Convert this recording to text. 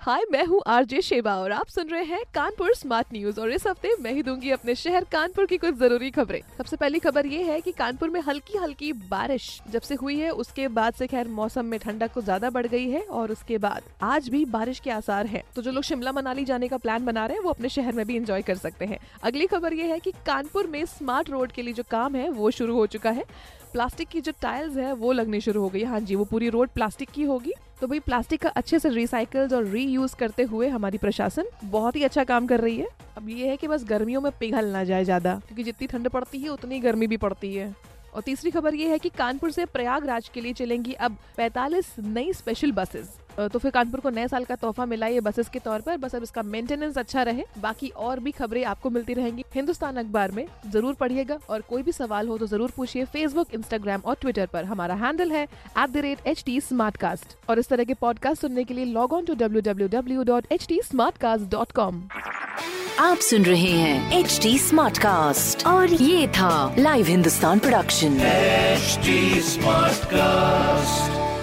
हाय, मैं हूँ RJ Sheba और आप सुन रहे हैं कानपुर स्मार्ट न्यूज़ और इस हफ़्ते मैं ही दूँगी अपने शहर कानपुर की कुछ ज़रूरी खबरें। सबसे पहली खबर ये है कि कानपुर में हल्की हल्की बारिश जब से हुई है, उसके बाद से खैर मौसम में ठंडक कुछ ज़्यादा बढ़ गई है और उसके बाद आज भी बारिश के आसार है। तो जो लोग शिमला मनाली जाने का प्लान बना रहे हैं, वो अपने शहर में भी इंजॉय कर सकते हैं। अगली खबर ये है की कानपुर में स्मार्ट रोड के लिए जो काम है, वो शुरू हो चुका है। प्लास्टिक की जो टाइल्स है, वो लगनी शुरू हो गई। हाँ जी, वो पूरी रोड प्लास्टिक की होगी। तो भाई, प्लास्टिक का अच्छे से रिसाइकल और रीयूज करते हुए हमारी प्रशासन बहुत ही अच्छा काम कर रही है। अब ये है कि बस गर्मियों में पिघल ना जाए ज़्यादा, क्योंकि जितनी ठंड पड़ती है, उतनी गर्मी भी पड़ती है। और तीसरी खबर ये है कि कानपुर से प्रयागराज के लिए चलेंगी अब 45 नई स्पेशल बसेस तो फिर कानपुर को नए साल का तोहफा मिला ये बसेस के तौर पर। बस अब इसका मेंटेनेंस अच्छा रहे। बाकी और भी खबरें आपको मिलती रहेंगी हिंदुस्तान अखबार में। ज़रूर पढ़िएगा और कोई भी सवाल हो तो ज़रूर पूछिए फेसबुक इंस्टाग्राम और ट्विटर पर। हमारा हैंडल है at the rate H T और इस तरह के पॉडकास्ट सुनने के लिए log on to W W W dot H T dot com आप सुन रहे हैं एच डी स्मार्ट कास्ट और ये था live Hindustan production HD Smartcast.